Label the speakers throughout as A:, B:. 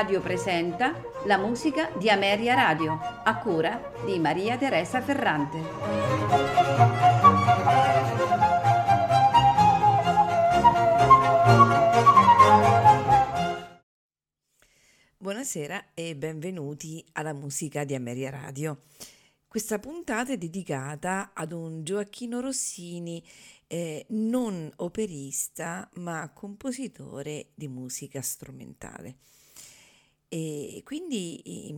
A: Radio presenta la musica di Ameria Radio, a cura di Maria Teresa Ferrante.
B: Buonasera e benvenuti alla musica di Ameria Radio. Questa puntata è dedicata ad un Gioacchino Rossini eh, non operista ma compositore di musica strumentale. E quindi eh,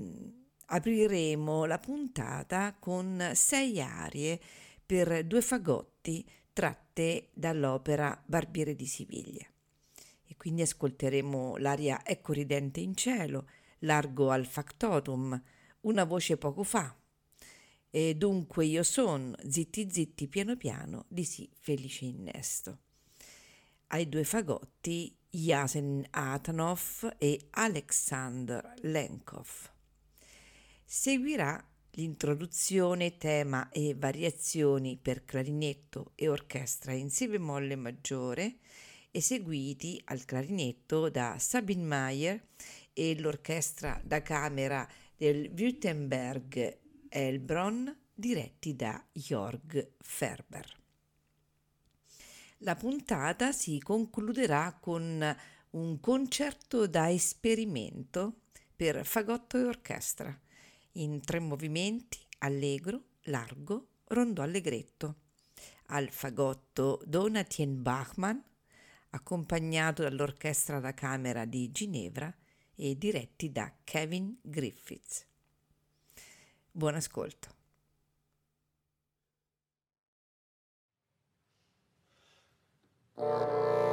B: apriremo la puntata con sei arie per due fagotti tratte dall'opera Barbiere di Siviglia. E quindi ascolteremo l'aria Ecco ridente in cielo, Largo al factotum, Una voce poco fa, e dunque io son, zitti zitti piano piano, di sì felice innesto. Ai due fagotti Yasen Atanov e Alexander Lenkov. Seguirà l'introduzione, tema e variazioni per clarinetto e orchestra in si bemolle maggiore, eseguiti al clarinetto da Sabine Mayer e l'orchestra da camera del Württemberg Elbron, diretti da Jörg Ferber. La puntata si concluderà con un concerto da esperimento per fagotto e orchestra in tre movimenti allegro, largo, rondò allegretto. Al fagotto Donatien Bachmann, accompagnato dall'orchestra da camera di Ginevra e diretti da Kevin Griffiths. Buon ascolto. Música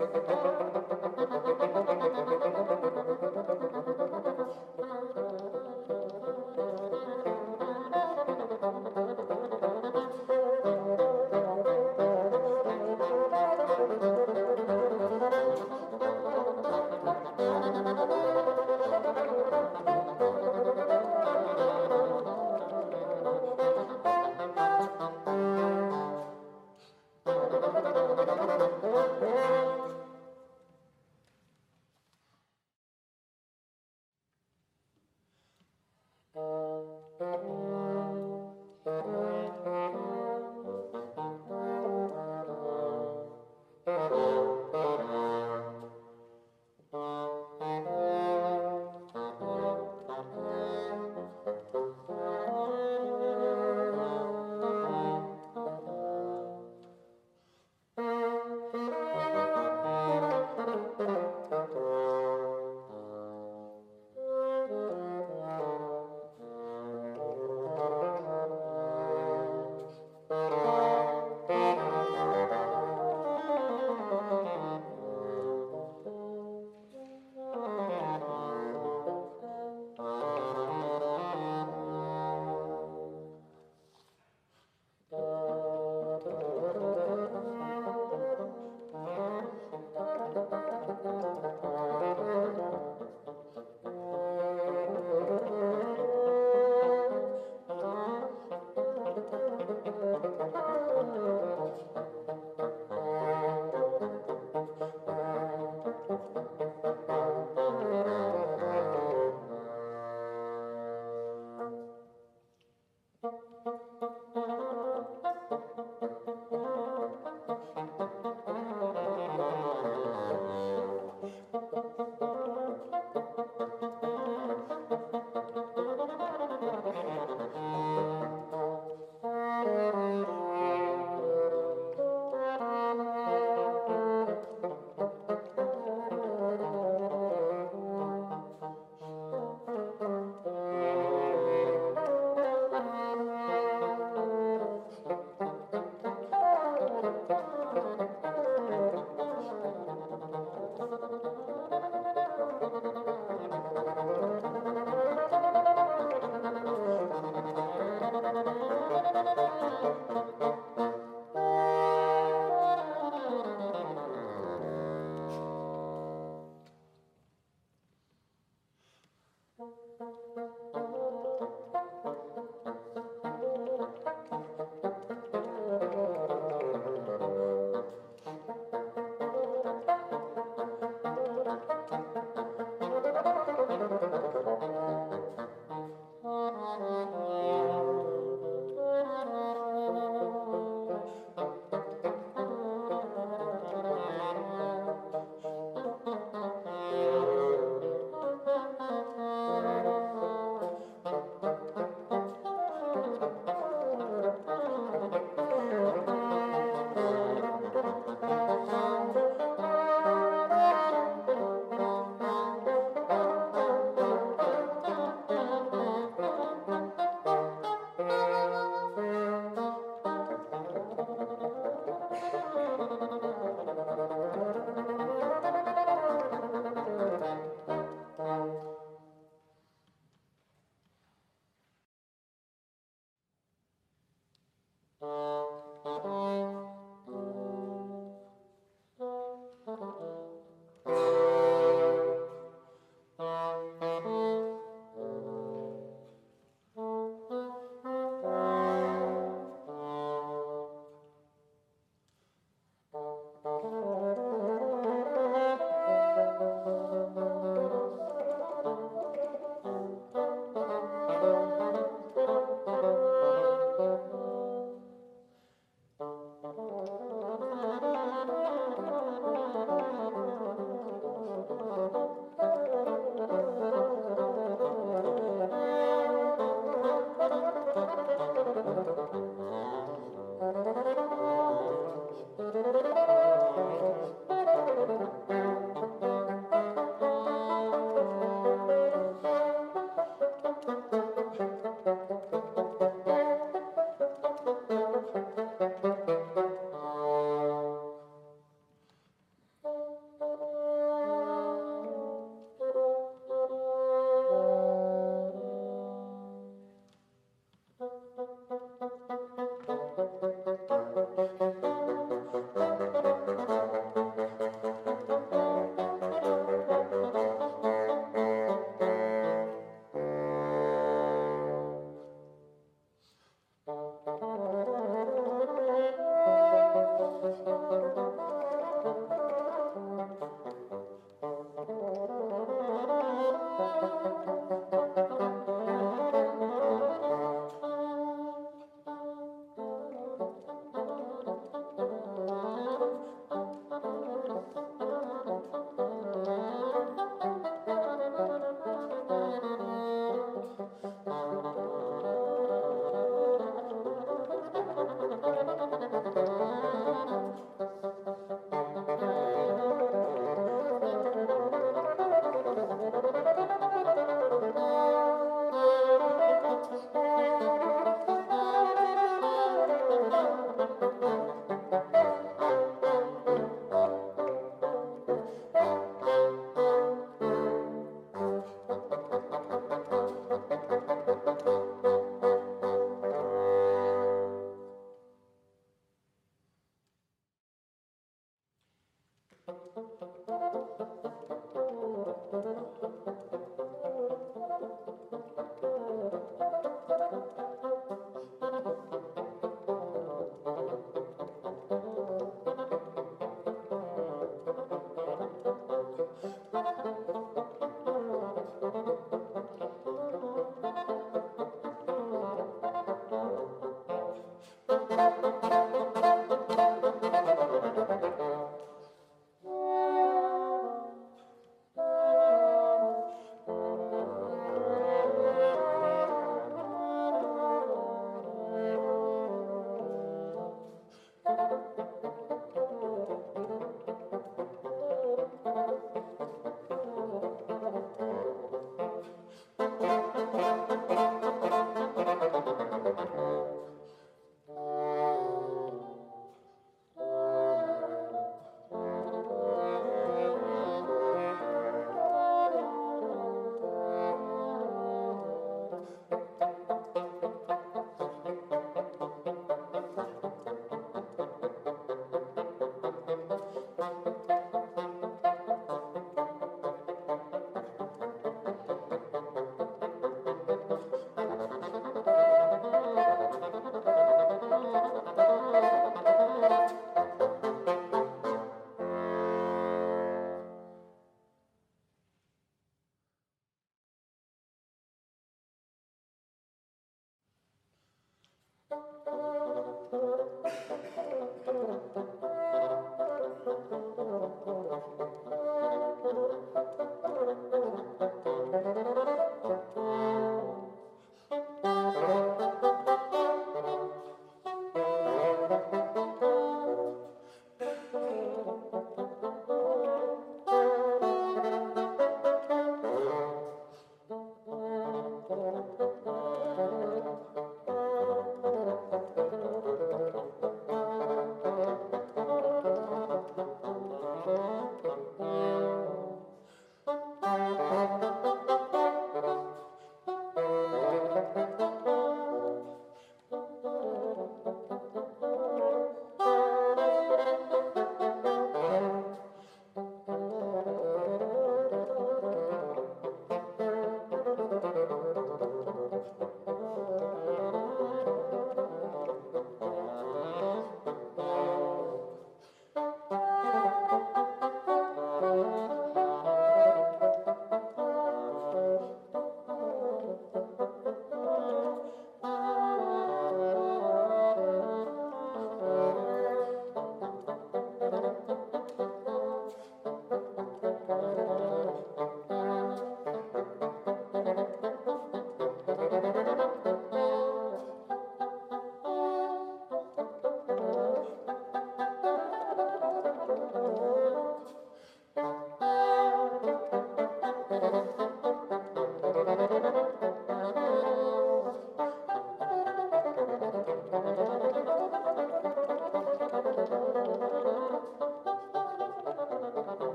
B: Oh, oh, oh.